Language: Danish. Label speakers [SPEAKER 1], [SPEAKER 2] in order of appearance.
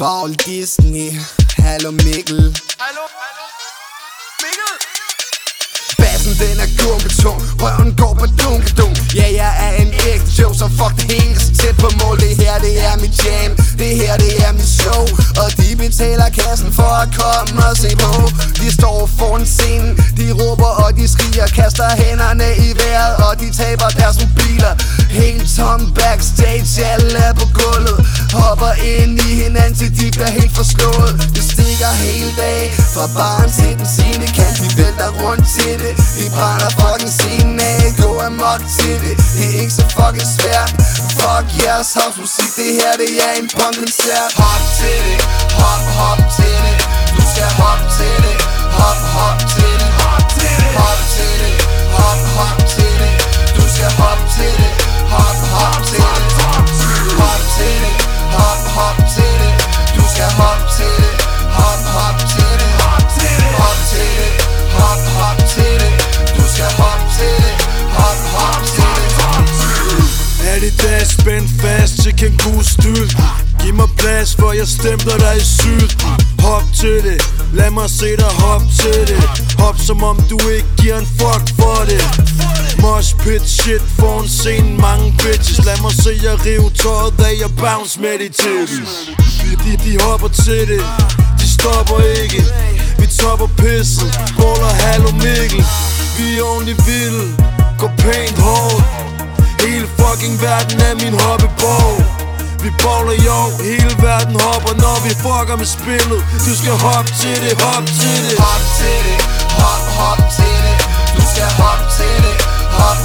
[SPEAKER 1] Walt Disney, hallo Mikkel.
[SPEAKER 2] Hallo? Mikkel?
[SPEAKER 1] Bassen den er gurketung, røven går på dunkedung. Ja, jeg er en ægte show, så fuck det hele så tæt på mål. Det her, det er mit jam, det her, det er mit show. Og de betaler kassen for at komme og se på. De står foran scenen, de råber og de skriger Kaster hænderne i vejret, og de taber deres mobiler. Helt tom backstage, alle er på gulvet Hopper ind i hinanden, til de bliver helt forslået Det stikker hele dag, fra barn til den sine kant Vi vælter rundt til det, vi brænder fucking scenen af. Gå amok til det, det er ikke så fucking svært. Fuck jeres housemusik, det her det er en punk koncert Hop til det, hop hop til
[SPEAKER 3] skyld Giv mig plads, for jeg stempler dig i syd Hop til det, lad mig se dig hop til det. Hop som om du ikke giver en fuck for det. Mosh pit shit for en scene, mange bitches. Lad mig se jeg rive tøjet af jeg bounce med de titties. De, de, de hopper til det, de stopper ikke. Vi topper pisset, baller hallo Mikkel. Vi er ordentligt vilde, går pænt hårdt. Hele fucking verden er min hoppeborg vi bowler jo, hele verden hopper Når vi fucker med spillet. Du skal hop til det, hop til det.
[SPEAKER 1] Hop til det, hop hop til det. Du skal hop til det, hop